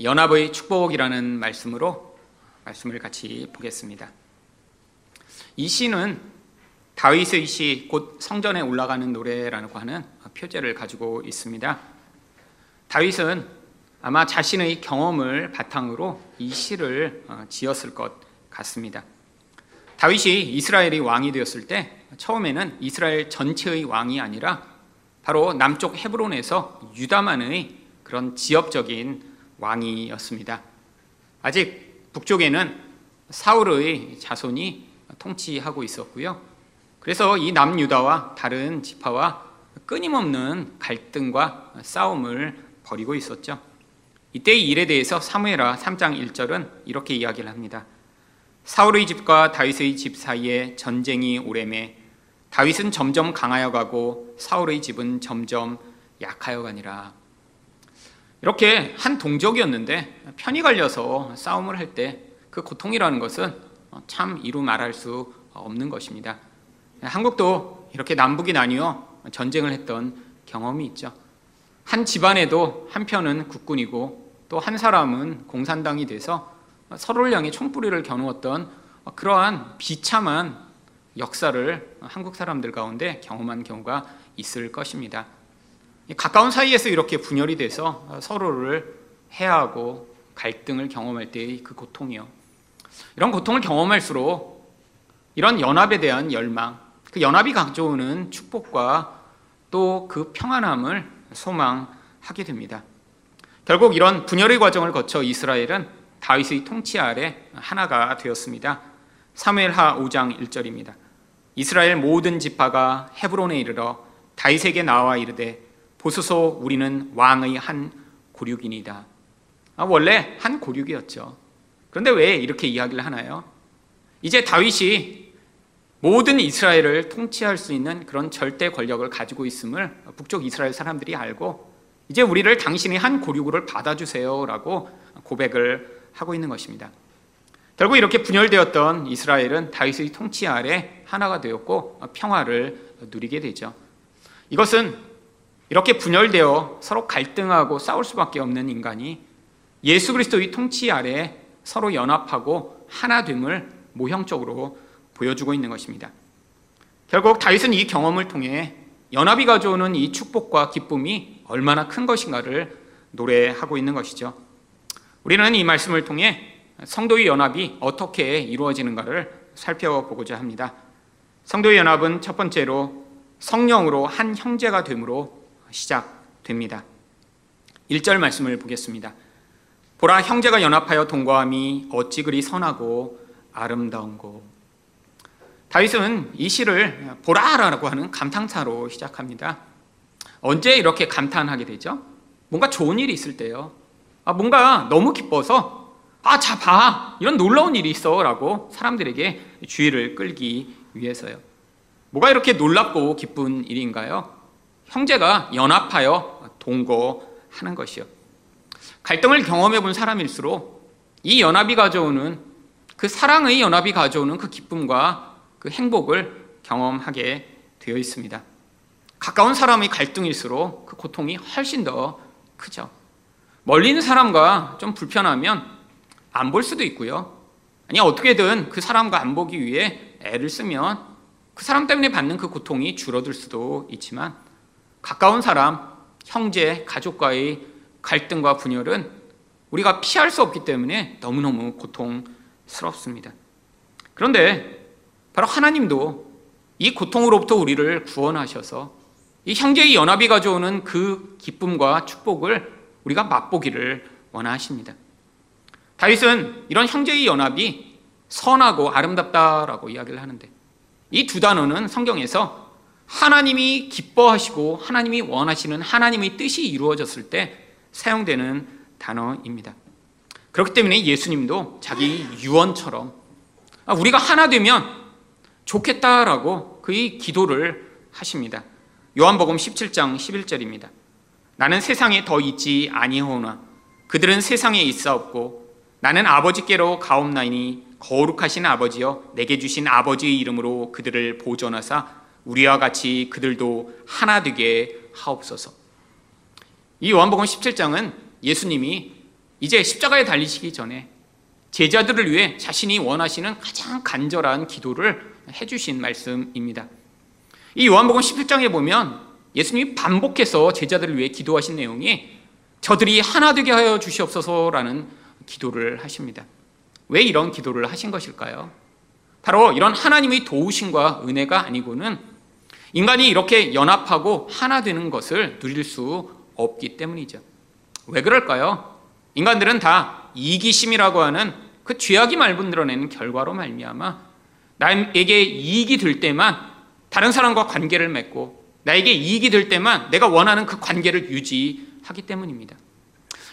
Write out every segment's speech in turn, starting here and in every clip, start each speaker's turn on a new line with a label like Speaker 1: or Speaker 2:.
Speaker 1: 연합의 축복이라는 말씀으로 말씀을 같이 보겠습니다. 이 시는 다윗의 시, 곧 성전에 올라가는 노래라고 하는 표제를 가지고 있습니다. 다윗은 아마 자신의 경험을 바탕으로 이 시를 어, 지었을 것 같습니다. 다윗이 이스라엘의 왕이 되었을 때 처음에는 이스라엘 전체의 왕이 아니라 바로 남쪽 헤브론에서 유다만의 그런 지역적인 왕이었습니다. 아직 북쪽에는 사울의 자손이 통치하고 있었고요. 그래서 이 남유다와 다른 지파와 끊임없는 갈등과 싸움을 벌이고 있었죠. 이때의 일에 대해서 사무엘하 3장 1절은 이렇게 이야기를 합니다. 사울의 집과 다윗의 집 사이에 전쟁이 오래매 다윗은 점점 강하여 가고 사울의 집은 점점 약하여 가니라. 이렇게 한 동족이었는데 편이 갈려서 싸움을 할 때 그 고통이라는 것은 참 이루 말할 수 없는 것입니다. 한국도 이렇게 남북이 나뉘어 전쟁을 했던 경험이 있죠. 한 집안에도 한 편은 국군이고 또 한 사람은 공산당이 돼서 서로를 향해 총뿌리를 겨누었던 그러한 비참한 역사를 한국 사람들 가운데 경험한 경우가 있을 것입니다. 가까운 사이에서 이렇게 분열이 돼서 서로를 해하고 갈등을 경험할 때의 그 고통이요. 이런 고통을 경험할수록 이런 연합에 대한 열망, 그 연합이 가져오는 축복과 또 그 평안함을 소망하게 됩니다. 결국 이런 분열의 과정을 거쳐 이스라엘은 다윗의 통치 아래 하나가 되었습니다. 사무엘하 5장 1절입니다. 이스라엘 모든 지파가 헤브론에 이르러 다윗에게 나와 이르되 보소서 우리는 왕의 한 고륙이니다. 아, 원래 한 고륙이었죠. 그런데 왜 이렇게 이야기를 하나요? 이제 다윗이 모든 이스라엘을 통치할 수 있는 그런 절대 권력을 가지고 있음을 북쪽 이스라엘 사람들이 알고 이제 우리를 당신의 한 고륙으로 받아주세요라고 고백을 하고 있는 것입니다. 결국 이렇게 분열되었던 이스라엘은 다윗의 통치 아래 하나가 되었고 평화를 누리게 되죠. 이것은 이렇게 분열되어 서로 갈등하고 싸울 수밖에 없는 인간이 예수 그리스도의 통치 아래 서로 연합하고 하나됨을 모형적으로 보여주고 있는 것입니다. 결국 다윗은 이 경험을 통해 연합이 가져오는 이 축복과 기쁨이 얼마나 큰 것인가를 노래하고 있는 것이죠. 우리는 이 말씀을 통해 성도의 연합이 어떻게 이루어지는가를 살펴보고자 합니다. 성도의 연합은 첫 번째로 성령으로 한 형제가 됨으로 시작됩니다. 1절 말씀을 보겠습니다. 보라 형제가 연합하여 동거함이 어찌 그리 선하고 아름다운고 다윗은 이 시를 보라라고 하는 감탄사로 시작합니다. 언제 이렇게 감탄하게 되죠? 뭔가 좋은 일이 있을 때요. 아, 뭔가 너무 기뻐서 아, 자 봐. 이런 놀라운 일이 있어라고 사람들에게 주의를 끌기 위해서요. 뭐가 이렇게 놀랍고 기쁜 일인가요? 형제가 연합하여 동거하는 것이요. 갈등을 경험해 본 사람일수록 이 연합이 가져오는 그 사랑의 연합이 가져오는 그 기쁨과 그 행복을 경험하게 되어 있습니다. 가까운 사람의 갈등일수록 그 고통이 훨씬 더 크죠. 멀리 있는 사람과 좀 불편하면 안 볼 수도 있고요. 아니, 어떻게든 그 사람과 안 보기 위해 애를 쓰면 그 사람 때문에 받는 그 고통이 줄어들 수도 있지만 가까운 사람, 형제, 가족과의 갈등과 분열은 우리가 피할 수 없기 때문에 너무너무 고통스럽습니다. 그런데 바로 하나님도 이 고통으로부터 우리를 구원하셔서 이 형제의 연합이 가져오는 그 기쁨과 축복을 우리가 맛보기를 원하십니다. 다윗은 이런 형제의 연합이 선하고 아름답다라고 이야기를 하는데 이 두 단어는 성경에서 하나님이 기뻐하시고 하나님이 원하시는 하나님의 뜻이 이루어졌을 때 사용되는 단어입니다. 그렇기 때문에 예수님도 자기 유언처럼 아, 우리가 하나 되면 좋겠다라고 그의 기도를 하십니다. 요한복음 17장 11절입니다. 나는 세상에 더 있지 아니하오나 그들은 세상에 있사없고 나는 아버지께로 가옵나이니 거룩하신 아버지여 내게 주신 아버지의 이름으로 그들을 보존하사 우리와 같이 그들도 하나 되게 하옵소서. 이 요한복음 17장은 예수님이 이제 십자가에 달리시기 전에 제자들을 위해 자신이 원하시는 가장 간절한 기도를 해주신 말씀입니다. 이 요한복음 17장에 보면 예수님이 반복해서 제자들을 위해 기도하신 내용이 저들이 하나 되게 하여 주시옵소서라는 기도를 하십니다. 왜 이런 기도를 하신 것일까요? 바로 이런 하나님의 도우심과 은혜가 아니고는 인간이 이렇게 연합하고 하나 되는 것을 누릴 수 없기 때문이죠. 왜 그럴까요? 인간들은 다 이기심이라고 하는 그 죄악이 말분드러내는 결과로 말미암아 나에게 이익이 될 때만 다른 사람과 관계를 맺고 나에게 이익이 될 때만 내가 원하는 그 관계를 유지하기 때문입니다.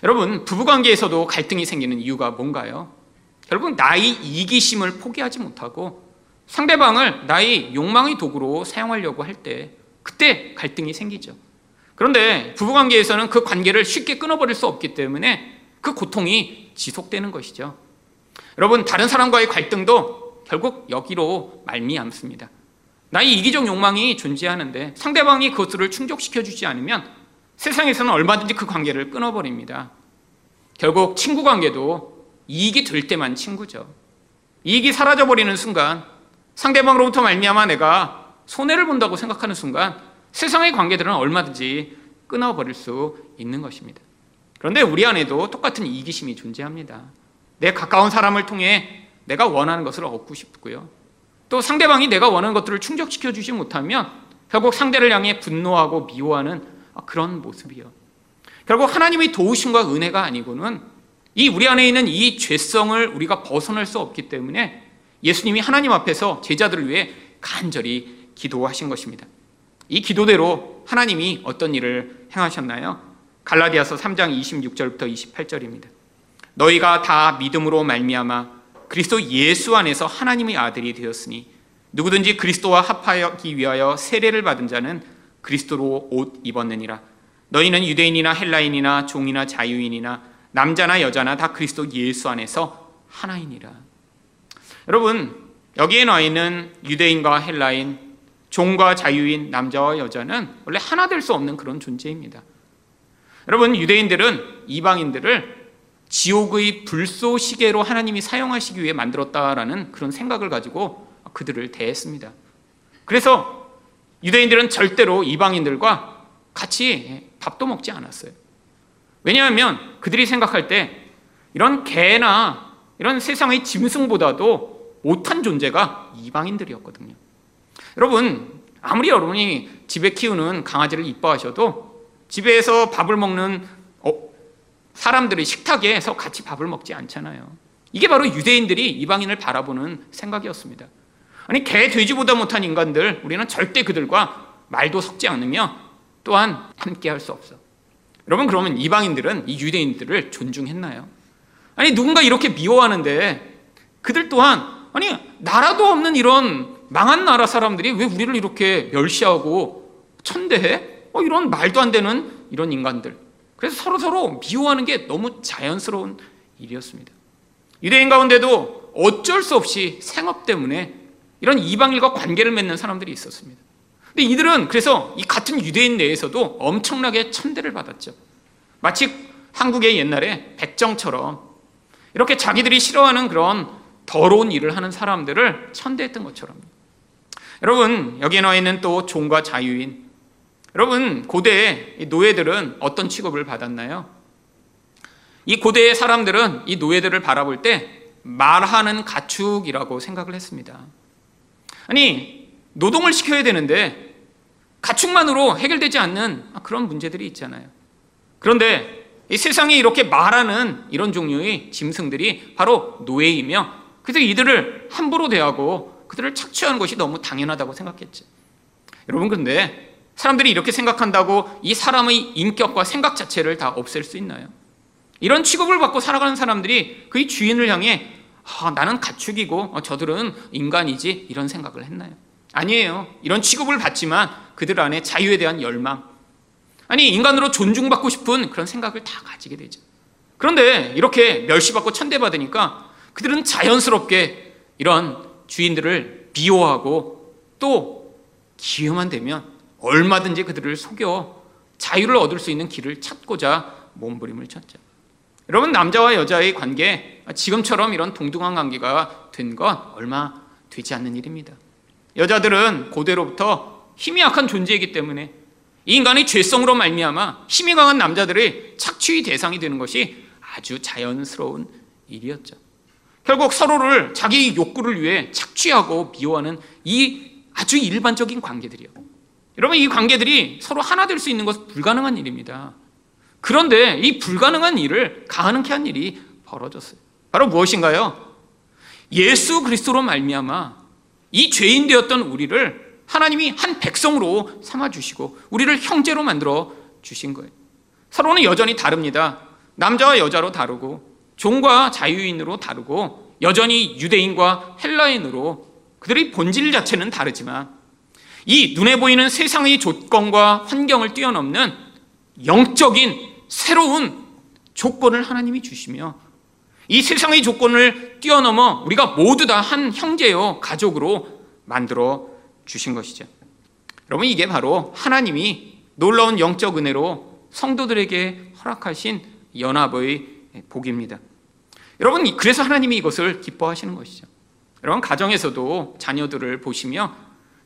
Speaker 1: 여러분 부부 관계에서도 갈등이 생기는 이유가 뭔가요? 결국 나의 이기심을 포기하지 못하고 상대방을 나의 욕망의 도구로 사용하려고 할 때 그때 갈등이 생기죠. 그런데 부부관계에서는 그 관계를 쉽게 끊어버릴 수 없기 때문에 그 고통이 지속되는 것이죠. 여러분 다른 사람과의 갈등도 결국 여기로 말미암습니다. 나의 이기적 욕망이 존재하는데 상대방이 그것을 충족시켜 주지 않으면 세상에서는 얼마든지 그 관계를 끊어버립니다. 결국 친구 관계도 이익이 될 때만 친구죠. 이익이 사라져버리는 순간 상대방으로부터 말미암아 내가 손해를 본다고 생각하는 순간 세상의 관계들은 얼마든지 끊어버릴 수 있는 것입니다. 그런데 우리 안에도 똑같은 이기심이 존재합니다. 내 가까운 사람을 통해 내가 원하는 것을 얻고 싶고요. 또 상대방이 내가 원하는 것들을 충족시켜 주지 못하면 결국 상대를 향해 분노하고 미워하는 그런 모습이요. 결국 하나님의 도우심과 은혜가 아니고는 이 우리 안에 있는 이 죄성을 우리가 벗어날 수 없기 때문에 예수님이 하나님 앞에서 제자들을 위해 간절히 기도하신 것입니다. 이 기도대로 하나님이 어떤 일을 행하셨나요? 갈라디아서 3장 26절부터 28절입니다. 너희가 다 믿음으로 말미암아 그리스도 예수 안에서 하나님의 아들이 되었으니 누구든지 그리스도와 합하기 위하여 세례를 받은 자는 그리스도로 옷 입었느니라. 너희는 유대인이나 헬라인이나 종이나 자유인이나 남자나 여자나 다 그리스도 예수 안에서 하나이니라. 여러분 여기에 나와 있는 유대인과 헬라인, 종과 자유인, 남자와 여자는 원래 하나 될 수 없는 그런 존재입니다. 여러분 유대인들은 이방인들을 지옥의 불쏘시개로 하나님이 사용하시기 위해 만들었다라는 그런 생각을 가지고 그들을 대했습니다. 그래서 유대인들은 절대로 이방인들과 같이 밥도 먹지 않았어요. 왜냐하면 그들이 생각할 때 이런 개나 이런 세상의 짐승보다도 못한 존재가 이방인들이었거든요. 여러분, 아무리 여러분이 집에 키우는 강아지를 이뻐하셔도 집에서 밥을 먹는 어, 사람들이 식탁에서 같이 밥을 먹지 않잖아요. 이게 바로 유대인들이 이방인을 바라보는 생각이었습니다. 아니, 개, 돼지보다 못한 인간들, 우리는 절대 그들과 말도 섞지 않으며 또한 함께 할 수 없어. 여러분, 그러면 이방인들은 이 유대인들을 존중했나요? 아니, 누군가 이렇게 미워하는데 그들 또한, 아니, 나라도 없는 이런 망한 나라 사람들이 왜 우리를 이렇게 멸시하고 천대해? 어, 이런 말도 안 되는 이런 인간들. 그래서 서로 서로 미워하는 게 너무 자연스러운 일이었습니다. 유대인 가운데도 어쩔 수 없이 생업 때문에 이런 이방인과 관계를 맺는 사람들이 있었습니다. 근데 이들은 그래서 이 같은 유대인 내에서도 엄청나게 천대를 받았죠. 마치 한국의 옛날에 백정처럼 이렇게 자기들이 싫어하는 그런 더러운 일을 하는 사람들을 천대했던 것처럼. 여러분, 여기에 나와 있는 또 종과 자유인. 여러분, 고대 노예들은 어떤 취급을 받았나요? 이 고대의 사람들은 이 노예들을 바라볼 때 말하는 가축이라고 생각을 했습니다. 아니, 노동을 시켜야 되는데 가축만으로 해결되지 않는 그런 문제들이 있잖아요. 그런데 이 세상에 이렇게 말하는 이런 종류의 짐승들이 바로 노예이며 그래서 이들을 함부로 대하고 그들을 착취하는 것이 너무 당연하다고 생각했죠. 여러분 그런데 사람들이 이렇게 생각한다고 이 사람의 인격과 생각 자체를 다 없앨 수 있나요? 이런 취급을 받고 살아가는 사람들이 그의 주인을 향해 아, 나는 가축이고 어, 저들은 인간이지 이런 생각을 했나요? 아니에요. 이런 취급을 받지만 그들 안에 자유에 대한 열망, 아니 인간으로 존중받고 싶은 그런 생각을 다 가지게 되죠. 그런데 이렇게 멸시받고 천대받으니까 그들은 자연스럽게 이런 주인들을 미워하고 또 기회만 되면 얼마든지 그들을 속여 자유를 얻을 수 있는 길을 찾고자 몸부림을 쳤죠. 여러분 남자와 여자의 관계 지금처럼 이런 동등한 관계가 된 건 얼마 되지 않는 일입니다. 여자들은 고대로부터 힘이 약한 존재이기 때문에 이 인간의 죄성으로 말미암아 힘이 강한 남자들의 착취의 대상이 되는 것이 아주 자연스러운 일이었죠. 결국 서로를 자기 욕구를 위해 착취하고 미워하는 이 아주 일반적인 관계들이요. 여러분 이 관계들이 서로 하나 될 수 있는 것은 불가능한 일입니다. 그런데 이 불가능한 일을 가능케 한 일이 벌어졌어요. 바로 무엇인가요? 예수 그리스도로 말미암아 이 죄인 되었던 우리를 하나님이 한 백성으로 삼아 주시고 우리를 형제로 만들어 주신 거예요. 서로는 여전히 다릅니다. 남자와 여자로 다르고 종과 자유인으로 다르고 여전히 유대인과 헬라인으로 그들의 본질 자체는 다르지만 이 눈에 보이는 세상의 조건과 환경을 뛰어넘는 영적인 새로운 조건을 하나님이 주시며 이 세상의 조건을 뛰어넘어 우리가 모두 다 한 형제요 가족으로 만들어 주신 것이죠. 여러분 이게 바로 하나님이 놀라운 영적 은혜로 성도들에게 허락하신 연합의 복입니다. 여러분 그래서 하나님이 이것을 기뻐하시는 것이죠. 여러분 가정에서도 자녀들을 보시며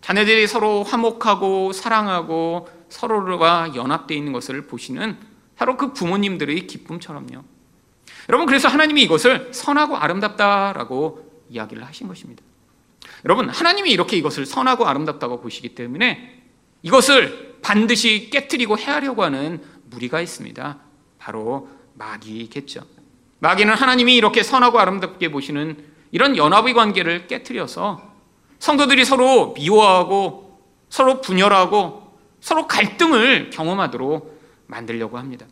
Speaker 1: 자녀들이 서로 화목하고 사랑하고 서로가 연합되어 있는 것을 보시는 바로 그 부모님들의 기쁨처럼요. 여러분 그래서 하나님이 이것을 선하고 아름답다라고 이야기를 하신 것입니다. 여러분 하나님이 이렇게 이것을 선하고 아름답다고 보시기 때문에 이것을 반드시 깨뜨리고 해하려고 하는 무리가 있습니다. 바로 마귀겠죠. 마귀는 하나님이 이렇게 선하고 아름답게 보시는 이런 연합의 관계를 깨뜨려서 성도들이 서로 미워하고 서로 분열하고 서로 갈등을 경험하도록 만들려고 합니다.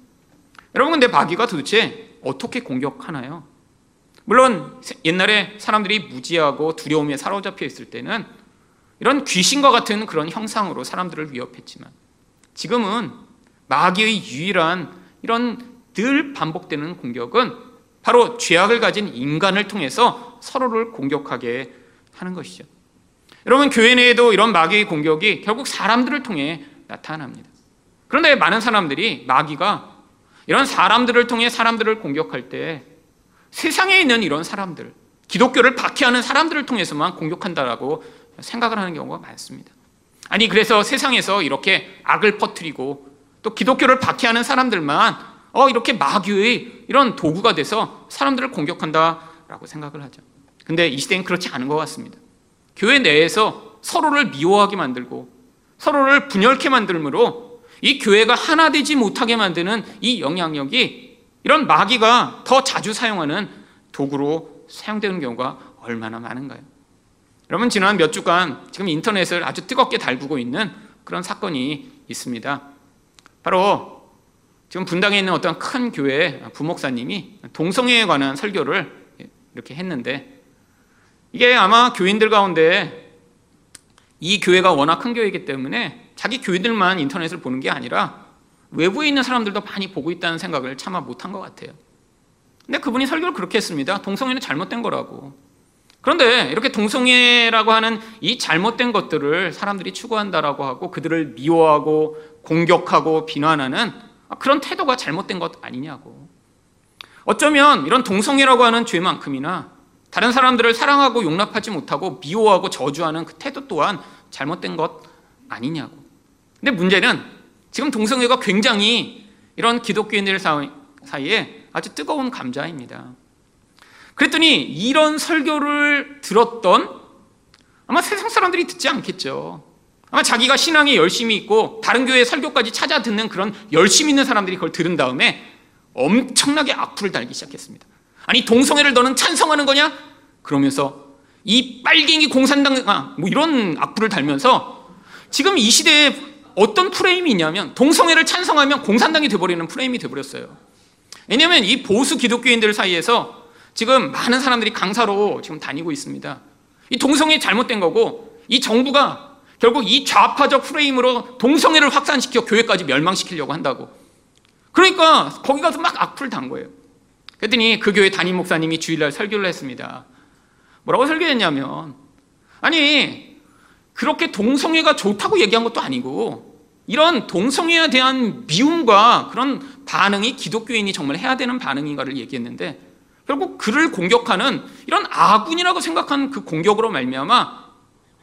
Speaker 1: 여러분 근데 마귀가 도대체 어떻게 공격하나요? 물론 옛날에 사람들이 무지하고 두려움에 사로잡혀 있을 때는 이런 귀신과 같은 그런 형상으로 사람들을 위협했지만 지금은 마귀의 유일한 이런 늘 반복되는 공격은 바로 죄악을 가진 인간을 통해서 서로를 공격하게 하는 것이죠. 여러분 교회 내에도 이런 마귀의 공격이 결국 사람들을 통해 나타납니다. 그런데 많은 사람들이 마귀가 이런 사람들을 통해 사람들을 공격할 때 세상에 있는 이런 사람들, 기독교를 박해하는 사람들을 통해서만 공격한다라고 생각을 하는 경우가 많습니다. 아니 그래서 세상에서 이렇게 악을 퍼뜨리고 또 기독교를 박해하는 사람들만 어 이렇게 마귀의 이런 도구가 돼서 사람들을 공격한다라고 생각을 하죠. 근데 이 시대는 그렇지 않은 것 같습니다. 교회 내에서 서로를 미워하게 만들고 서로를 분열케 만들므로 이 교회가 하나 되지 못하게 만드는 이 영향력이 이런 마귀가 더 자주 사용하는 도구로 사용되는 경우가 얼마나 많은가요? 여러분 지난 몇 주간 지금 인터넷을 아주 뜨겁게 달구고 있는 그런 사건이 있습니다. 바로 지금 분당에 있는 어떤 큰 교회 부목사님이 동성애에 관한 설교를 이렇게 했는데 이게 아마 교인들 가운데 이 교회가 워낙 큰 교회이기 때문에 자기 교인들만 인터넷을 보는 게 아니라 외부에 있는 사람들도 많이 보고 있다는 생각을 차마 못한 것 같아요. 근데 그분이 설교를 그렇게 했습니다. 동성애는 잘못된 거라고. 그런데 이렇게 동성애라고 하는 이 잘못된 것들을 사람들이 추구한다라고 하고 그들을 미워하고 공격하고 비난하는 그런 태도가 잘못된 것 아니냐고. 어쩌면 이런 동성애라고 하는 죄만큼이나 다른 사람들을 사랑하고 용납하지 못하고 미워하고 저주하는 그 태도 또한 잘못된 것 아니냐고. 근데 문제는 지금 동성애가 굉장히 이런 기독교인들 사이에 아주 뜨거운 감자입니다. 그랬더니 이런 설교를 들었던 아마 세상 사람들이 듣지 않겠죠. 아마 자기가 신앙에 열심히 있고 다른 교회 설교까지 찾아 듣는 그런 열심 있는 사람들이 그걸 들은 다음에 엄청나게 악플을 달기 시작했습니다. 아니 동성애를 너는 찬성하는 거냐? 그러면서 이 빨갱이 공산당 아, 뭐 이런 악플을 달면서 지금 이 시대에 어떤 프레임이 있냐면 동성애를 찬성하면 공산당이 돼버리는 프레임이 돼버렸어요. 왜냐하면 이 보수 기독교인들 사이에서 지금 많은 사람들이 강사로 지금 다니고 있습니다. 이 동성애 잘못된 거고 이 정부가 결국 이 좌파적 프레임으로 동성애를 확산시켜 교회까지 멸망시키려고 한다고. 그러니까 거기 가서 막 악플 단 거예요. 그랬더니 그 교회 담임 목사님이 주일날 설교를 했습니다. 뭐라고 설교했냐면 아니 그렇게 동성애가 좋다고 얘기한 것도 아니고 이런 동성애에 대한 미움과 그런 반응이 기독교인이 정말 해야 되는 반응인가를 얘기했는데 결국 그를 공격하는 이런 아군이라고 생각한 그 공격으로 말미암아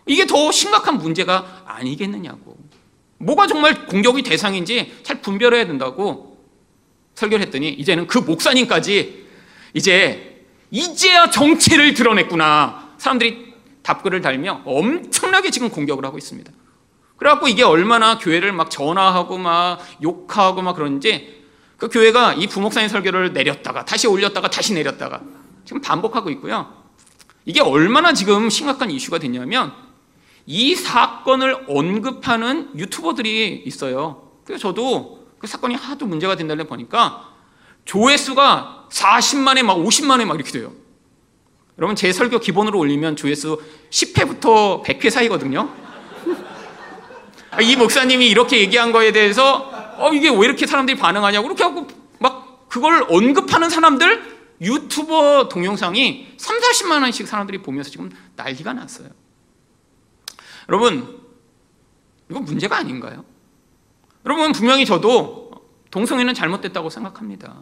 Speaker 1: 이게 더 심각한 문제가 아니겠느냐고. 뭐가 정말 공격이 대상인지 잘 분별해야 된다고 설교를 했더니 이제는 그 목사님까지 이제 이제야 정체를 드러냈구나. 사람들이 답글을 달며 엄청나게 지금 공격을 하고 있습니다. 그래갖고 이게 얼마나 교회를 막 전화하고 막 욕하고 막 그런지 그 교회가 이 부목사님 설교를 내렸다가 다시 올렸다가 다시 내렸다가 지금 반복하고 있고요. 이게 얼마나 지금 심각한 이슈가 됐냐면 이 사건을 언급하는 유튜버들이 있어요. 그래서 저도 그 사건이 하도 문제가 된다는 보니까 조회수가 40만에 막 50만에 막 이렇게 돼요. 여러분 제 설교 기본으로 올리면 조회수 10회부터 100회 사이거든요. 이 목사님이 이렇게 얘기한 거에 대해서 어 이게 왜 이렇게 사람들이 반응하냐고 그렇게 하고 막 그걸 언급하는 사람들 유튜버 동영상이 3, 40만 원씩 사람들이 보면서 지금 난리가 났어요. 여러분 이거 문제가 아닌가요? 여러분 분명히 저도 동성애는 잘못됐다고 생각합니다.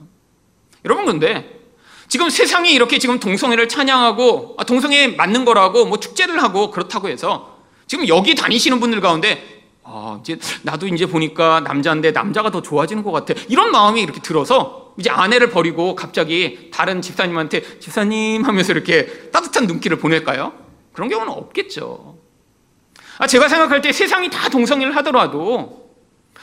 Speaker 1: 여러분 근데 지금 세상이 이렇게 지금 동성애를 찬양하고 아, 동성애 맞는 거라고 뭐 축제를 하고 그렇다고 해서 지금 여기 다니시는 분들 가운데 아, 이제 나도 이제 보니까 남자인데 남자가 더 좋아지는 것 같아. 이런 마음이 이렇게 들어서 이제 아내를 버리고 갑자기 다른 집사님한테 집사님 하면서 이렇게 따뜻한 눈길을 보낼까요? 그런 경우는 없겠죠. 아, 제가 생각할 때 세상이 다 동성애를 하더라도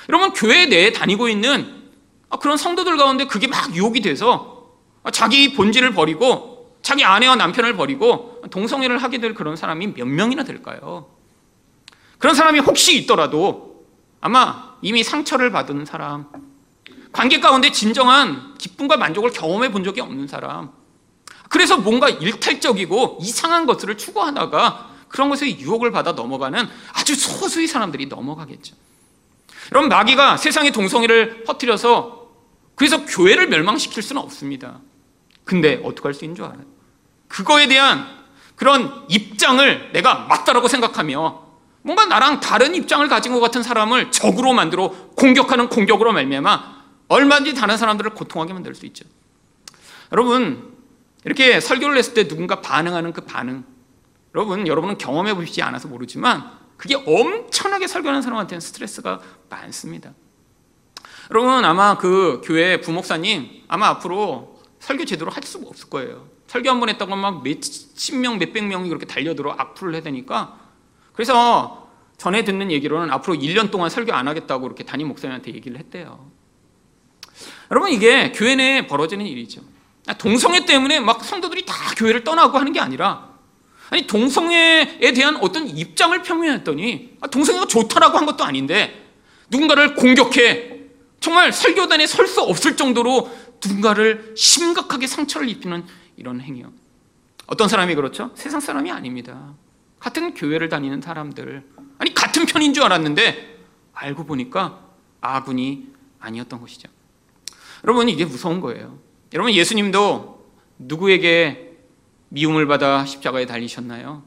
Speaker 1: 여러분 교회 내에 다니고 있는 아, 그런 성도들 가운데 그게 막 유혹이 돼서 아, 자기 본질을 버리고 자기 아내와 남편을 버리고 동성애를 하게 될 그런 사람이 몇 명이나 될까요? 그런 사람이 혹시 있더라도 아마 이미 상처를 받은 사람, 관계 가운데 진정한 기쁨과 만족을 경험해 본 적이 없는 사람, 그래서 뭔가 일탈적이고 이상한 것들을 추구하다가 그런 것에 유혹을 받아 넘어가는 아주 소수의 사람들이 넘어가겠죠. 그럼 마귀가 세상의 동성애를 퍼뜨려서 그래서 교회를 멸망시킬 수는 없습니다. 근데 어떻게 할 수 있는 줄 알아요? 그거에 대한 그런 입장을 내가 맞다라고 생각하며 뭔가 나랑 다른 입장을 가진 것 같은 사람을 적으로 만들어 공격하는 공격으로 말미암아 얼마든지 다른 사람들을 고통하게 만들 수 있죠. 여러분 이렇게 설교를 했을 때 누군가 반응하는 그 반응 여러분 여러분은 경험해 보시지 않아서 모르지만 그게 엄청나게 설교하는 사람한테는 스트레스가 많습니다. 여러분 아마 그 교회 부목사님 아마 앞으로 설교 제대로 할 수가 없을 거예요. 설교 한 번 했다고 막 몇십 명, 몇백 명이 그렇게 달려들어 악플을 해야 되니까 그래서 전에 듣는 얘기로는 앞으로 1년 동안 설교 안 하겠다고 이렇게 담임 목사님한테 얘기를 했대요. 여러분 이게 교회 내에 벌어지는 일이죠. 동성애 때문에 막 성도들이 다 교회를 떠나고 하는 게 아니라 아니 동성애에 대한 어떤 입장을 표명했더니 아, 동성애가 좋다라고 한 것도 아닌데 누군가를 공격해 정말 설교단에 설 수 없을 정도로 누군가를 심각하게 상처를 입히는 이런 행위요. 어떤 사람이 그렇죠? 세상 사람이 아닙니다. 같은 교회를 다니는 사람들 아니 같은 편인 줄 알았는데 알고 보니까 아군이 아니었던 것이죠. 여러분 이게 무서운 거예요. 여러분 예수님도 누구에게 미움을 받아 십자가에 달리셨나요?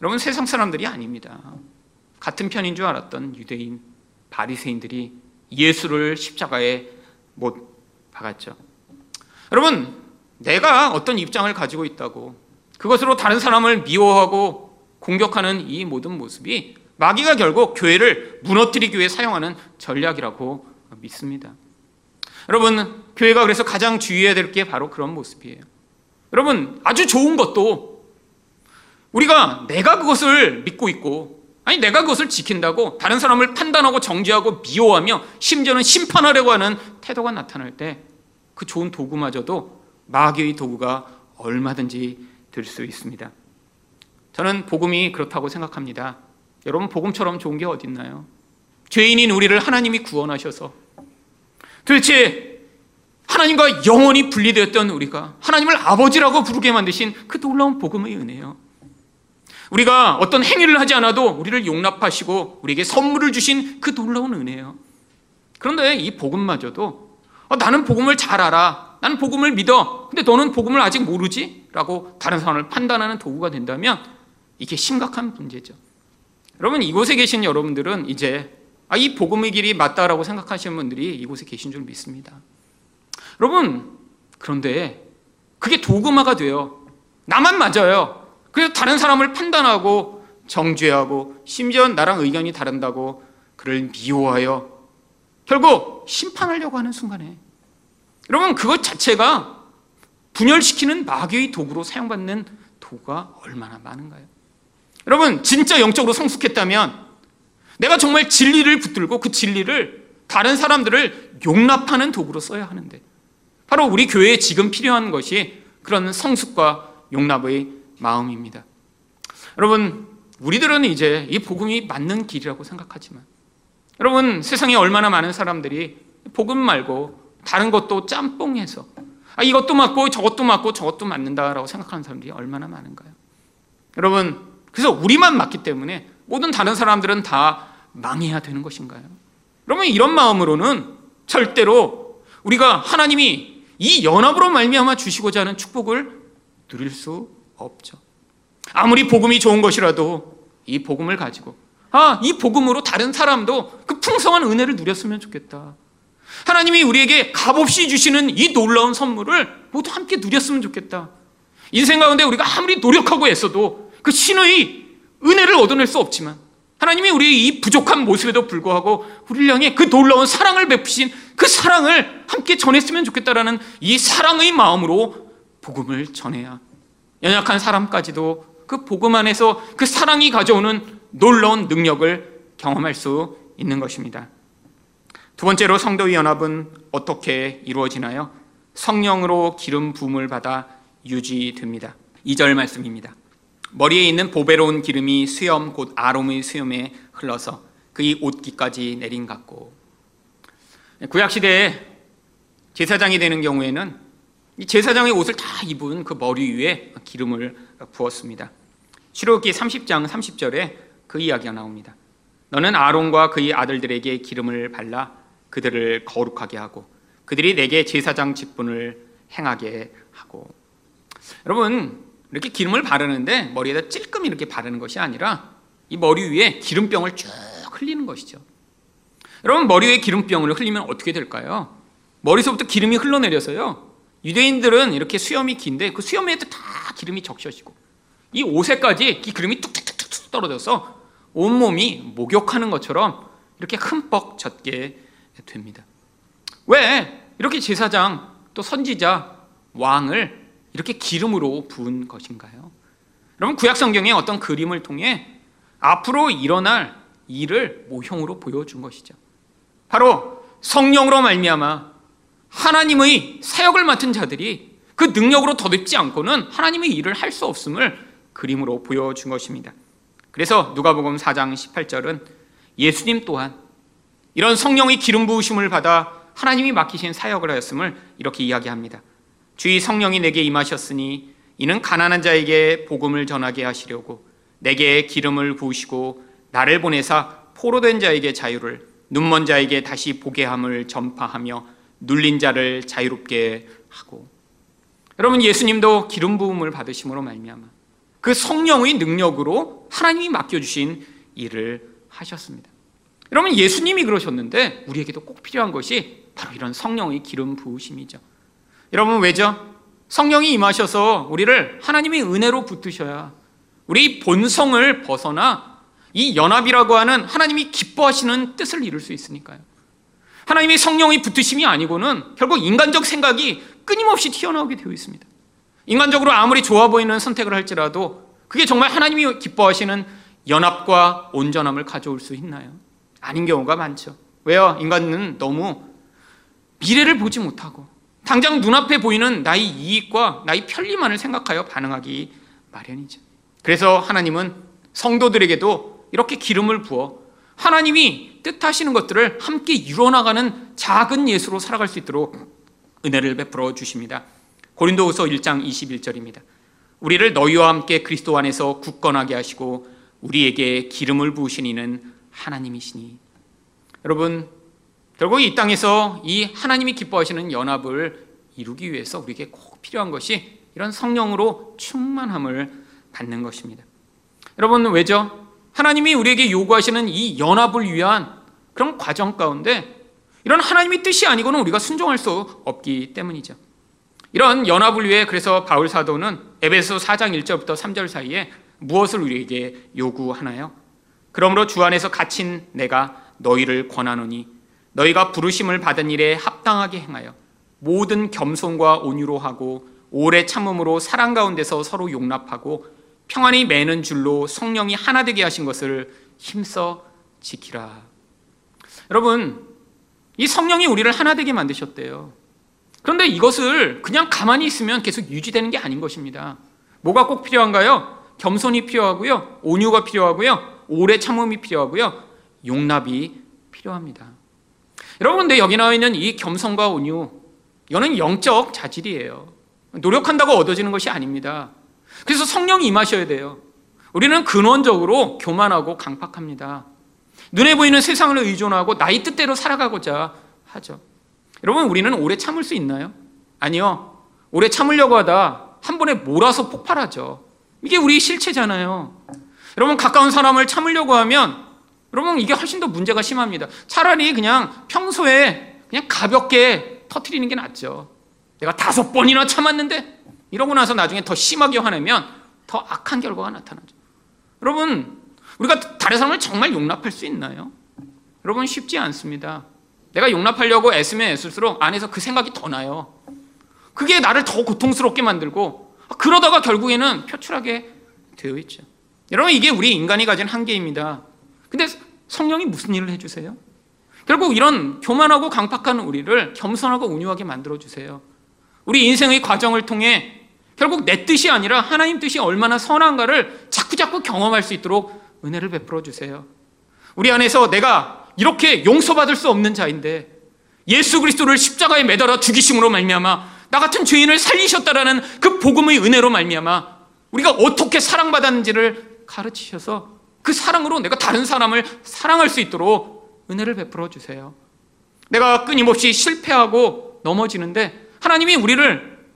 Speaker 1: 여러분 세상 사람들이 아닙니다. 같은 편인 줄 알았던 유대인 바리새인들이 예수를 십자가에 못 박았죠. 여러분 내가 어떤 입장을 가지고 있다고 그것으로 다른 사람을 미워하고 공격하는 이 모든 모습이 마귀가 결국 교회를 무너뜨리기 위해 사용하는 전략이라고 믿습니다. 여러분, 교회가 그래서 가장 주의해야 될 게 바로 그런 모습이에요. 여러분, 아주 좋은 것도 우리가 내가 그것을 믿고 있고, 아니, 내가 그것을 지킨다고 다른 사람을 판단하고 정죄하고 미워하며 심지어는 심판하려고 하는 태도가 나타날 때 그 좋은 도구마저도 마귀의 도구가 얼마든지 될 수 있습니다. 저는 복음이 그렇다고 생각합니다. 여러분 복음처럼 좋은 게 어디 있나요? 죄인인 우리를 하나님이 구원하셔서 도대체 하나님과 영원히 분리되었던 우리가 하나님을 아버지라고 부르게 만드신 그 놀라운 복음의 은혜요. 우리가 어떤 행위를 하지 않아도 우리를 용납하시고 우리에게 선물을 주신 그 놀라운 은혜요. 그런데 이 복음마저도 어, 나는 복음을 잘 알아. 나는 복음을 믿어. 근데 너는 복음을 아직 모르지? 라고 다른 사람을 판단하는 도구가 된다면 이게 심각한 문제죠. 여러분 이곳에 계신 여러분들은 이제 아, 이 복음의 길이 맞다라고 생각하시는 분들이 이곳에 계신 줄 믿습니다. 여러분, 그런데 그게 도그마가 돼요. 나만 맞아요. 그래서 다른 사람을 판단하고 정죄하고 심지어 나랑 의견이 다른다고 그를 미워하여 결국 심판하려고 하는 순간에 여러분 그것 자체가 분열시키는 마귀의 도구로 사용받는 도구가 얼마나 많은가요? 여러분 진짜 영적으로 성숙했다면 내가 정말 진리를 붙들고 그 진리를 다른 사람들을 용납하는 도구로 써야 하는데 바로 우리 교회에 지금 필요한 것이 그런 성숙과 용납의 마음입니다. 여러분 우리들은 이제 이 복음이 맞는 길이라고 생각하지만 여러분 세상에 얼마나 많은 사람들이 복음 말고 다른 것도 짬뽕해서 아, 이것도 맞고 저것도 맞고 저것도 맞는다라고 생각하는 사람들이 얼마나 많은가요? 여러분 그래서 우리만 맞기 때문에 모든 다른 사람들은 다 망해야 되는 것인가요? 여러분 이런 마음으로는 절대로 우리가 하나님이 이 연합으로 말미암아 주시고자 하는 축복을 누릴 수 없죠. 아무리 복음이 좋은 것이라도 이 복음을 가지고 아, 이 복음으로 다른 사람도 그 풍성한 은혜를 누렸으면 좋겠다. 하나님이 우리에게 값없이 주시는 이 놀라운 선물을 모두 함께 누렸으면 좋겠다. 인생 가운데 우리가 아무리 노력하고 애써도 그 신의 은혜를 얻어낼 수 없지만 하나님이 우리의 이 부족한 모습에도 불구하고 우리를 향해 그 놀라운 사랑을 베푸신 그 사랑을 함께 전했으면 좋겠다라는 이 사랑의 마음으로 복음을 전해야 연약한 사람까지도 그 복음 안에서 그 사랑이 가져오는 놀라운 능력을 경험할 수 있는 것입니다. 두 번째로 성도의 연합은 어떻게 이루어지나요? 성령으로 기름 부음을 받아 유지됩니다. 2절 말씀입니다. 머리에 있는 보배로운 기름이 수염 곧 아롬의 수염에 흘러서 그의 옷깃까지 내린 같고 구약 시대에 제사장이 되는 경우에는 이 제사장의 옷을 다 입은 그 머리 위에 기름을 부었습니다. 출애굽기 30장 30절에 그 이야기가 나옵니다. 너는 아론과 그의 아들들에게 기름을 발라 그들을 거룩하게 하고 그들이 내게 제사장 직분을 행하게 하고 여러분 이렇게 기름을 바르는데 머리에다 찔끔 이렇게 바르는 것이 아니라 이 머리 위에 기름병을 쭉 흘리는 것이죠. 여러분 머리 위에 기름병을 흘리면 어떻게 될까요? 머리서부터 기름이 흘러내려서요. 유대인들은 이렇게 수염이 긴데 그 수염에도 다 기름이 적셔지고 이 옷에까지 이 기름이 뚝뚝뚝뚝 떨어져서 온몸이 목욕하는 것처럼 이렇게 흠뻑 젖게 됩니다. 왜 이렇게 제사장 또 선지자 왕을 이렇게 기름으로 부은 것인가요? 여러분 구약 성경의 어떤 그림을 통해 앞으로 일어날 일을 모형으로 보여준 것이죠. 바로 성령으로 말미암아 하나님의 사역을 맡은 자들이 그 능력으로 더듬지 않고는 하나님의 일을 할 수 없음을 그림으로 보여준 것입니다. 그래서 누가복음 4장 18절은 예수님 또한 이런 성령의 기름 부으심을 받아 하나님이 맡기신 사역을 하였음을 이렇게 이야기합니다. 주의 성령이 내게 임하셨으니 이는 가난한 자에게 복음을 전하게 하시려고 내게 기름을 부으시고 나를 보내사 포로된 자에게 자유를 눈먼 자에게 다시 보게 함을 전파하며 눌린 자를 자유롭게 하고 여러분 예수님도 기름 부음을 받으심으로 말미암아 그 성령의 능력으로 하나님이 맡겨 주신 일을 하셨습니다. 여러분 예수님이 그러셨는데 우리에게도 꼭 필요한 것이 바로 이런 성령의 기름 부으심이죠. 여러분 왜죠? 성령이 임하셔서 우리를 하나님의 은혜로 붙드셔야 우리 본성을 벗어나 이 연합이라고 하는 하나님이 기뻐하시는 뜻을 이룰 수 있으니까요. 하나님의 성령의 붙으심이 아니고는 결국 인간적 생각이 끊임없이 튀어나오게 되어 있습니다. 인간적으로 아무리 좋아 보이는 선택을 할지라도 그게 정말 하나님이 기뻐하시는 연합과 온전함을 가져올 수 있나요? 아닌 경우가 많죠. 왜요? 인간은 너무 미래를 보지 못하고 당장 눈앞에 보이는 나의 이익과 나의 편리만을 생각하여 반응하기 마련이죠. 그래서 하나님은 성도들에게도 이렇게 기름을 부어 하나님이 뜻하시는 것들을 함께 이루어나가는 작은 예수로 살아갈 수 있도록 은혜를 베풀어 주십니다. 고린도후서 1장 21절입니다. 우리를 너희와 함께 그리스도 안에서 굳건하게 하시고 우리에게 기름을 부으신 이는 하나님이시니. 여러분, 결국 이 땅에서 이 하나님이 기뻐하시는 연합을 이루기 위해서 우리에게 꼭 필요한 것이 이런 성령으로 충만함을 받는 것입니다. 여러분, 왜죠? 하나님이 우리에게 요구하시는 이 연합을 위한 그런 과정 가운데 이런 하나님의 뜻이 아니고는 우리가 순종할 수 없기 때문이죠. 이런 연합을 위해 그래서 바울 사도는 에베소 4장 1절부터 3절 사이에 무엇을 우리에게 요구하나요? 그러므로 주 안에서 갇힌 내가 너희를 권하노니 너희가 부르심을 받은 일에 합당하게 행하여 모든 겸손과 온유로 하고 오래 참음으로 사랑 가운데서 서로 용납하고 평안히 매는 줄로 성령이 하나 되게 하신 것을 힘써 지키라. 여러분, 이 성령이 우리를 하나 되게 만드셨대요. 그런데 이것을 그냥 가만히 있으면 계속 유지되는 게 아닌 것입니다. 뭐가 꼭 필요한가요? 겸손이 필요하고요. 온유가 필요하고요. 오래 참음이 필요하고요. 용납이 필요합니다. 여러분, 근데 여기 나와 있는 이 겸손과 온유, 이거는 영적 자질이에요. 노력한다고 얻어지는 것이 아닙니다. 그래서 성령이 임하셔야 돼요. 우리는 근원적으로 교만하고 강팍합니다. 눈에 보이는 세상을 의존하고 나의 뜻대로 살아가고자 하죠. 여러분, 우리는 오래 참을 수 있나요? 아니요. 오래 참으려고 하다 한 번에 몰아서 폭발하죠. 이게 우리 실체잖아요. 여러분, 가까운 사람을 참으려고 하면 여러분, 이게 훨씬 더 문제가 심합니다. 차라리 그냥 평소에 그냥 가볍게 터트리는 게 낫죠. 내가 다섯 번이나 참았는데 이러고 나서 나중에 더 심하게 화내면 더 악한 결과가 나타나죠. 여러분, 우리가 다른 사람을 정말 용납할 수 있나요? 여러분, 쉽지 않습니다. 내가 용납하려고 애쓰면 애쓸수록 안에서 그 생각이 더 나요. 그게 나를 더 고통스럽게 만들고 그러다가 결국에는 표출하게 되어 있죠. 여러분, 이게 우리 인간이 가진 한계입니다. 근데 성령이 무슨 일을 해주세요? 결국 이런 교만하고 강팍한 우리를 겸손하고 온유하게 만들어 주세요. 우리 인생의 과정을 통해 결국 내 뜻이 아니라 하나님 뜻이 얼마나 선한가를 자꾸자꾸 경험할 수 있도록 은혜를 베풀어 주세요. 우리 안에서 내가 이렇게 용서받을 수 없는 자인데 예수 그리스도를 십자가에 매달아 죽이심으로 말미암아 나 같은 죄인을 살리셨다라는 그 복음의 은혜로 말미암아 우리가 어떻게 사랑받았는지를 가르치셔서 그 사랑으로 내가 다른 사람을 사랑할 수 있도록 은혜를 베풀어 주세요. 내가 끊임없이 실패하고 넘어지는데 하나님이 우리를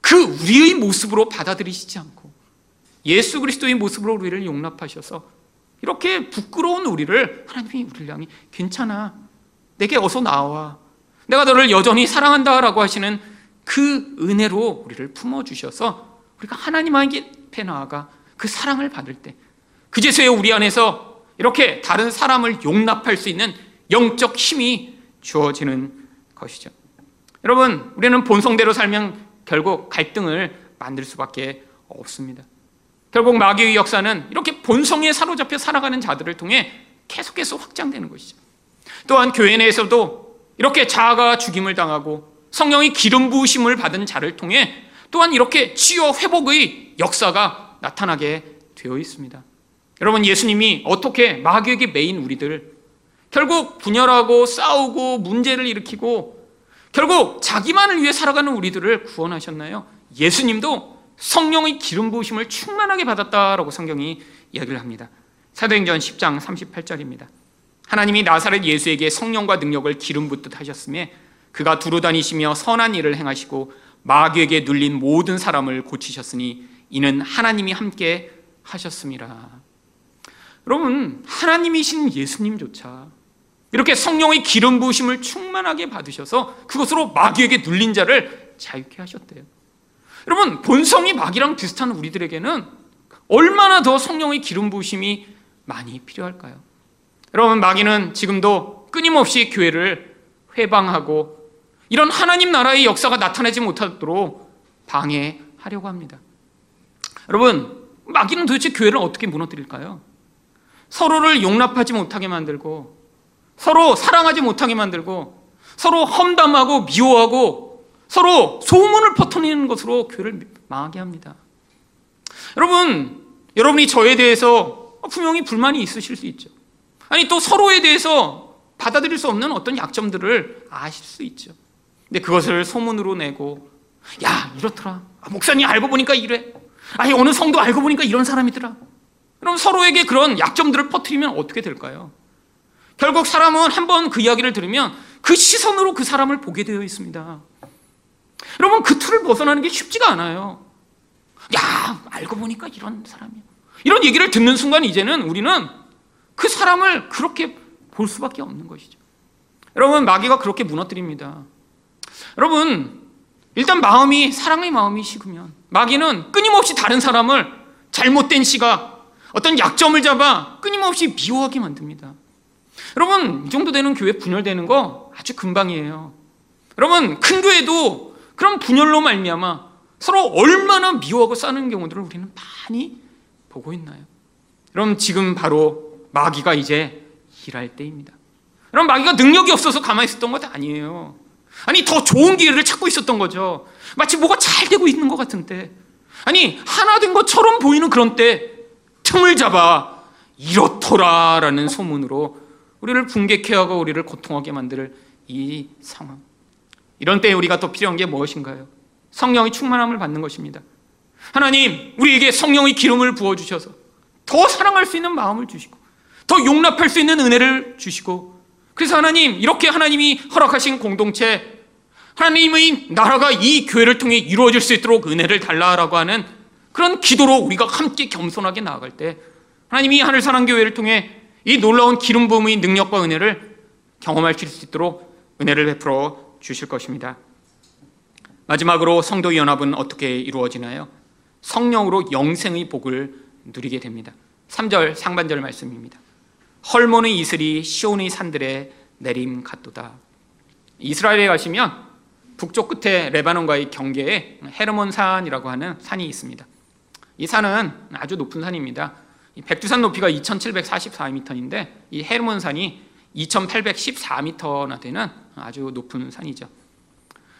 Speaker 1: 그 우리의 모습으로 받아들이시지 않고 예수 그리스도의 모습으로 우리를 용납하셔서 이렇게 부끄러운 우리를 하나님이 우리를 향해 괜찮아. 내게 어서 나와. 내가 너를 여전히 사랑한다라고 하시는 그 은혜로 우리를 품어 주셔서 우리가 하나님 앞에 나아가 그 사랑을 받을 때 그제서야 우리 안에서 이렇게 다른 사람을 용납할 수 있는 영적 힘이 주어지는 것이죠. 여러분, 우리는 본성대로 살면 결국 갈등을 만들 수밖에 없습니다. 결국 마귀의 역사는 이렇게 본성에 사로잡혀 살아가는 자들을 통해 계속해서 확장되는 것이죠. 또한 교회 내에서도 이렇게 자아가 죽임을 당하고 성령이 기름 부으심을 받은 자를 통해 또한 이렇게 치유 회복의 역사가 나타나게 되어 있습니다. 여러분 예수님이 어떻게 마귀에게 매인 우리들 결국 분열하고 싸우고 문제를 일으키고 결국 자기만을 위해 살아가는 우리들을 구원하셨나요? 예수님도 성령의 기름 부으심을 충만하게 받았다라고 성경이 이야기를 합니다. 사도행전 10장 38절입니다. 하나님이 나사렛 예수에게 성령과 능력을 기름 붓듯 하셨음에 그가 두루 다니시며 선한 일을 행하시고 마귀에게 눌린 모든 사람을 고치셨으니 이는 하나님이 함께 하셨습니다. 여러분, 하나님이신 예수님조차 이렇게 성령의 기름 부으심을 충만하게 받으셔서 그것으로 마귀에게 눌린 자를 자유케 하셨대요. 여러분, 본성이 마귀랑 비슷한 우리들에게는 얼마나 더 성령의 기름 부으심이 많이 필요할까요? 여러분, 마귀는 지금도 끊임없이 교회를 회방하고 이런 하나님 나라의 역사가 나타나지 못하도록 방해하려고 합니다. 여러분, 마귀는 도대체 교회를 어떻게 무너뜨릴까요? 서로를 용납하지 못하게 만들고 서로 사랑하지 못하게 만들고 서로 험담하고 미워하고 서로 소문을 퍼뜨리는 것으로 교회를 망하게 합니다. 여러분, 여러분이 저에 대해서 분명히 불만이 있으실 수 있죠. 아니 또 서로에 대해서 받아들일 수 없는 어떤 약점들을 아실 수 있죠. 근데 그것을 소문으로 내고 야 이렇더라. 아, 목사님 알고 보니까 이래. 아니 어느 성도 알고 보니까 이런 사람이더라. 그럼 서로에게 그런 약점들을 퍼뜨리면 어떻게 될까요? 결국 사람은 한 번 그 이야기를 들으면 그 시선으로 그 사람을 보게 되어 있습니다. 여러분, 그 틀을 벗어나는 게 쉽지가 않아요. 야, 알고 보니까 이런 사람이야. 이런 얘기를 듣는 순간 이제는 우리는 그 사람을 그렇게 볼 수밖에 없는 것이죠. 여러분 마귀가 그렇게 무너뜨립니다. 여러분 일단 마음이 사랑의 마음이 식으면 마귀는 끊임없이 다른 사람을 잘못된 시각, 어떤 약점을 잡아 끊임없이 미워하게 만듭니다. 여러분 이 정도 되는 교회 분열되는 거 아주 금방이에요. 여러분 큰 교회도 그런 분열로 말미암아 서로 얼마나 미워하고 싸는 경우들을 우리는 많이 보고 있나요? 그럼 지금 바로 마귀가 이제 일할 때입니다. 그럼 마귀가 능력이 없어서 가만히 있었던 것 아니에요. 아니 더 좋은 기회를 찾고 있었던 거죠. 마치 뭐가 잘 되고 있는 것 같은데 아니 하나 된 것처럼 보이는 그런 때 틈을 잡아 이렇더라라는 소문으로 우리를 분개케 하고 우리를 고통하게 만들 이 상황. 이런 때에 우리가 더 필요한 게 무엇인가요? 성령의 충만함을 받는 것입니다. 하나님, 우리에게 성령의 기름을 부어 주셔서 더 사랑할 수 있는 마음을 주시고 더 용납할 수 있는 은혜를 주시고 그래서 하나님, 이렇게 하나님이 허락하신 공동체 하나님의 나라가 이 교회를 통해 이루어질 수 있도록 은혜를 달라라고 하는 그런 기도로 우리가 함께 겸손하게 나아갈 때 하나님이 하늘 사랑 교회를 통해 이 놀라운 기름 부음의 능력과 은혜를 경험할 수 있도록 은혜를 베풀어 주실 것입니다. 마지막으로 성도 연합은 어떻게 이루어지나요? 성령으로 영생의 복을 누리게 됩니다. 3절 상반절 말씀입니다. 헐몬의 이슬이 시온의 산들에 내림 같도다. 이스라엘에 가시면 북쪽 끝에 레바논과의 경계에 헤르몬 산이라고 하는 산이 있습니다. 이 산은 아주 높은 산입니다. 백두산 높이가 2,744m인데 이 헤르몬 산이 2,814m나 되는 아주 높은 산이죠.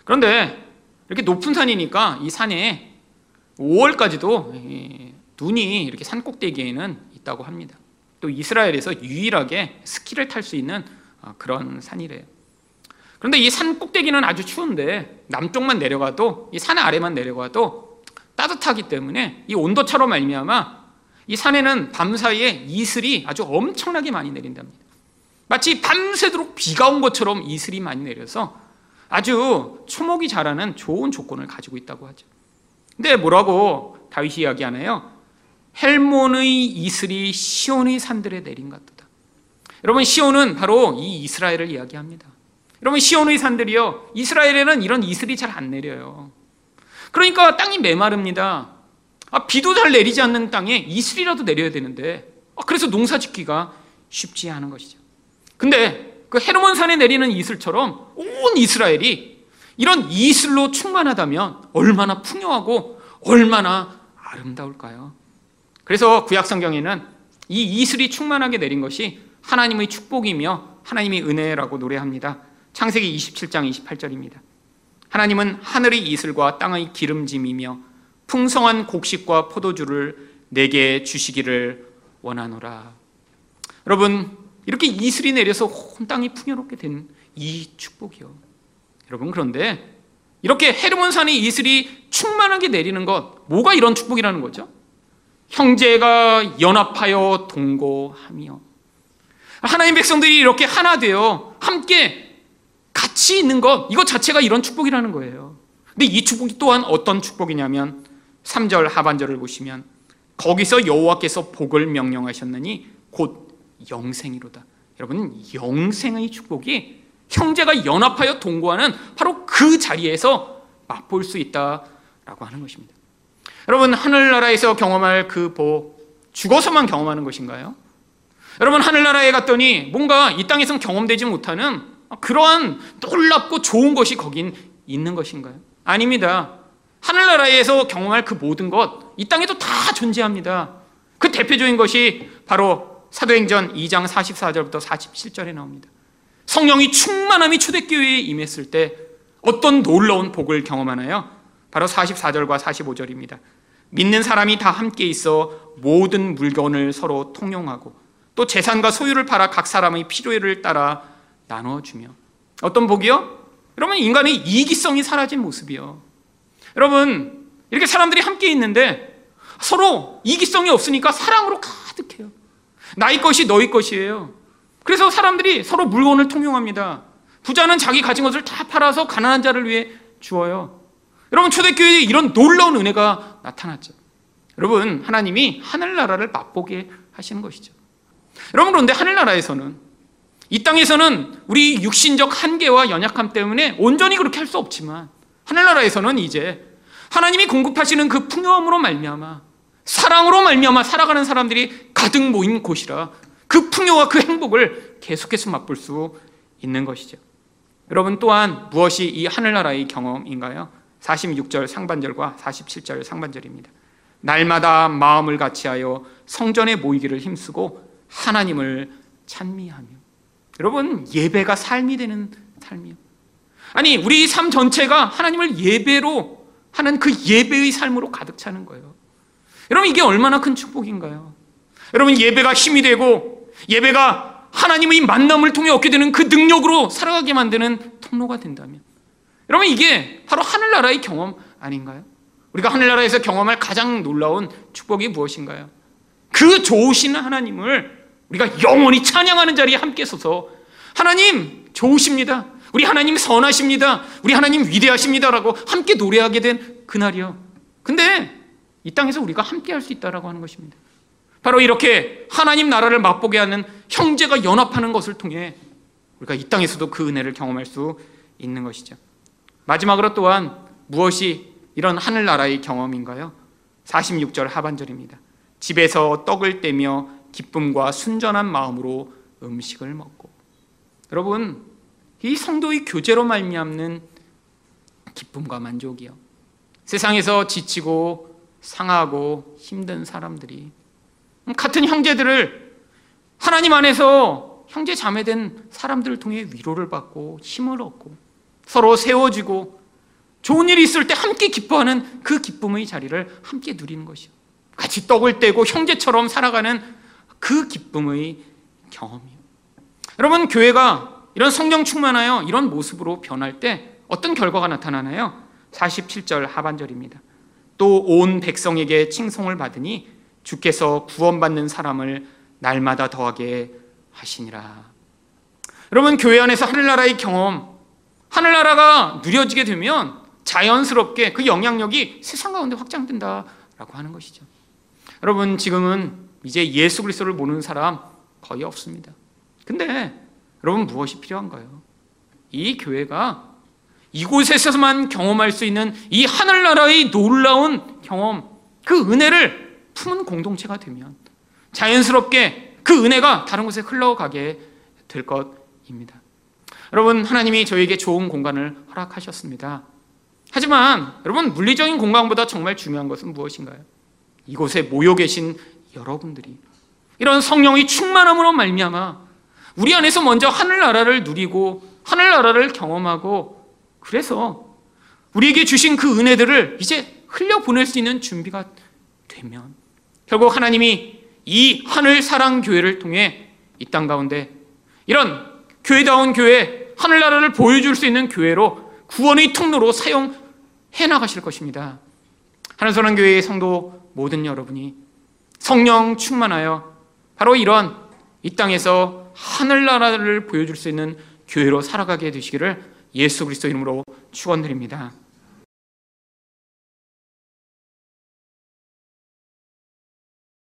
Speaker 1: 그런데 이렇게 높은 산이니까 이 산에 5월까지도 눈이 이렇게 산 꼭대기에는 있다고 합니다. 또 이스라엘에서 유일하게 스키를 탈 수 있는 어, 그런 산이래요. 그런데 이 산 꼭대기는 아주 추운데 남쪽만 내려가도 이 산 아래만 내려가도 따뜻하기 때문에 이 온도차로 말미암아 이 산에는 밤 사이에 이슬이 아주 엄청나게 많이 내린답니다. 마치 밤새도록 비가 온 것처럼 이슬이 많이 내려서 아주 초목이 자라는 좋은 조건을 가지고 있다고 하죠. 근데 뭐라고 다윗이 이야기하나요? 헬몬의 이슬이 시온의 산들에 내린 같도다. 여러분 시온은 바로 이 이스라엘을 이야기합니다. 여러분 시온의 산들이요 이스라엘에는 이런 이슬이 잘 안 내려요. 그러니까 땅이 메마릅니다. 아, 비도 잘 내리지 않는 땅에 이슬이라도 내려야 되는데 아, 그래서 농사 짓기가 쉽지 않은 것이죠. 근데 그 헤르몬 산에 내리는 이슬처럼 온 이스라엘이 이런 이슬로 충만하다면 얼마나 풍요하고 얼마나 아름다울까요? 그래서 구약 성경에는 이 이슬이 충만하게 내린 것이 하나님의 축복이며 하나님의 은혜라고 노래합니다. 창세기 27장 28절입니다. 하나님은 하늘의 이슬과 땅의 기름짐이며 풍성한 곡식과 포도주를 내게 주시기를 원하노라. 여러분, 이렇게 이슬이 내려서 온 땅이 풍요롭게 된 이 축복이요. 여러분, 그런데 이렇게 헤르몬산의 이슬이 충만하게 내리는 것, 뭐가 이런 축복이라는 거죠? 형제가 연합하여 동거하며 하나님 백성들이 이렇게 하나 되어 함께 같이 있는 것, 이것 자체가 이런 축복이라는 거예요. 근데 이 축복이 또한 어떤 축복이냐면 3절 하반절을 보시면 거기서 여호와께서 복을 명령하셨느니 곧 영생이로다. 여러분 영생의 축복이 형제가 연합하여 동거하는 바로 그 자리에서 맛볼 수 있다라고 하는 것입니다. 여러분 하늘나라에서 경험할 그 복 죽어서만 경험하는 것인가요? 여러분 하늘나라에 갔더니 뭔가 이 땅에선 경험되지 못하는 그러한 놀랍고 좋은 것이 거긴 있는 것인가요? 아닙니다. 하늘나라에서 경험할 그 모든 것, 이 땅에도 다 존재합니다. 그 대표적인 것이 바로 사도행전 2장 44절부터 47절에 나옵니다. 성령이 충만함이 초대교회에 임했을 때 어떤 놀라운 복을 경험하나요? 바로 44절과 45절입니다. 믿는 사람이 다 함께 있어 모든 물건을 서로 통용하고 또 재산과 소유를 팔아 각 사람의 필요를 따라 나눠주며 어떤 복이요? 여러분 인간의 이기성이 사라진 모습이요. 여러분 이렇게 사람들이 함께 있는데 서로 이기성이 없으니까 사랑으로 가득해요. 나의 것이 너의 것이에요. 그래서 사람들이 서로 물건을 통용합니다. 부자는 자기 가진 것을 다 팔아서 가난한 자를 위해 주어요. 여러분 초대교회에 이런 놀라운 은혜가 나타났죠. 여러분 하나님이 하늘나라를 맛보게 하시는 것이죠. 여러분 그런데 하늘나라에서는 이 땅에서는 우리 육신적 한계와 연약함 때문에 온전히 그렇게 할 수 없지만 하늘나라에서는 이제 하나님이 공급하시는 그 풍요함으로 말미암아 사랑으로 말미암아 살아가는 사람들이 가득 모인 곳이라 그 풍요와 그 행복을 계속해서 맛볼 수 있는 것이죠. 여러분 또한 무엇이 이 하늘나라의 경험인가요? 46절 상반절과 47절 상반절입니다. 날마다 마음을 같이하여 성전에 모이기를 힘쓰고 하나님을 찬미하며 여러분 예배가 삶이 되는 삶이요. 아니 우리 삶 전체가 하나님을 예배로 하는 그 예배의 삶으로 가득 차는 거예요. 여러분 이게 얼마나 큰 축복인가요? 여러분 예배가 힘이 되고 예배가 하나님의 만남을 통해 얻게 되는 그 능력으로 살아가게 만드는 통로가 된다면 여러분 이게 바로 하늘나라의 경험 아닌가요? 우리가 하늘나라에서 경험할 가장 놀라운 축복이 무엇인가요? 그 좋으신 하나님을 우리가 영원히 찬양하는 자리에 함께 서서 하나님 좋으십니다. 우리 하나님 선하십니다. 우리 하나님 위대하십니다라고 함께 노래하게 된 그날이요. 근데 이 땅에서 우리가 함께 할 수 있다라고 하는 것입니다. 바로 이렇게 하나님 나라를 맛보게 하는 형제가 연합하는 것을 통해 우리가 이 땅에서도 그 은혜를 경험할 수 있는 것이죠. 마지막으로 또한 무엇이 이런 하늘나라의 경험인가요? 46절 하반절입니다. 집에서 떡을 떼며 기쁨과 순전한 마음으로 음식을 먹고 여러분 이 성도의 교제로 말미암는 기쁨과 만족이요. 세상에서 지치고 상하고 힘든 사람들이 같은 형제들을 하나님 안에서 형제 자매된 사람들을 통해 위로를 받고 힘을 얻고 서로 세워지고 좋은 일이 있을 때 함께 기뻐하는 그 기쁨의 자리를 함께 누리는 것이요. 같이 떡을 떼고 형제처럼 살아가는 그 기쁨의 경험이요. 여러분 교회가 이런 성령 충만하여 이런 모습으로 변할 때 어떤 결과가 나타나나요? 47절 하반절입니다. 또 온 백성에게 칭송을 받으니 주께서 구원받는 사람을 날마다 더하게 하시니라. 여러분 교회 안에서 하늘나라의 경험, 하늘나라가 누려지게 되면 자연스럽게 그 영향력이 세상 가운데 확장된다라고 하는 것이죠. 여러분 지금은 이제 예수 그리스도를 모르는 사람 거의 없습니다. 근데 여러분 무엇이 필요한가요? 이 교회가 이곳에서만 경험할 수 있는 이 하늘나라의 놀라운 경험, 그 은혜를 품은 공동체가 되면 자연스럽게 그 은혜가 다른 곳에 흘러가게 될 것입니다. 여러분, 하나님이 저에게 좋은 공간을 허락하셨습니다. 하지만 여러분, 물리적인 공간보다 정말 중요한 것은 무엇인가요? 이곳에 모여 계신 여러분들이 이런 성령이 충만함으로 말미암아 우리 안에서 먼저 하늘나라를 누리고 하늘나라를 경험하고 그래서 우리에게 주신 그 은혜들을 이제 흘려 보낼 수 있는 준비가 되면 결국 하나님이 이 하늘 사랑 교회를 통해 이 땅 가운데 이런 교회다운 교회 하늘나라를 보여줄 수 있는 교회로 구원의 통로로 사용해 나가실 것입니다. 하늘사랑 교회의 성도 모든 여러분이 성령 충만하여 바로 이런 이 땅에서 하늘나라를 보여줄 수 있는 교회로 살아가게 되시기를 예수 그리스도 이름으로 축원드립니다.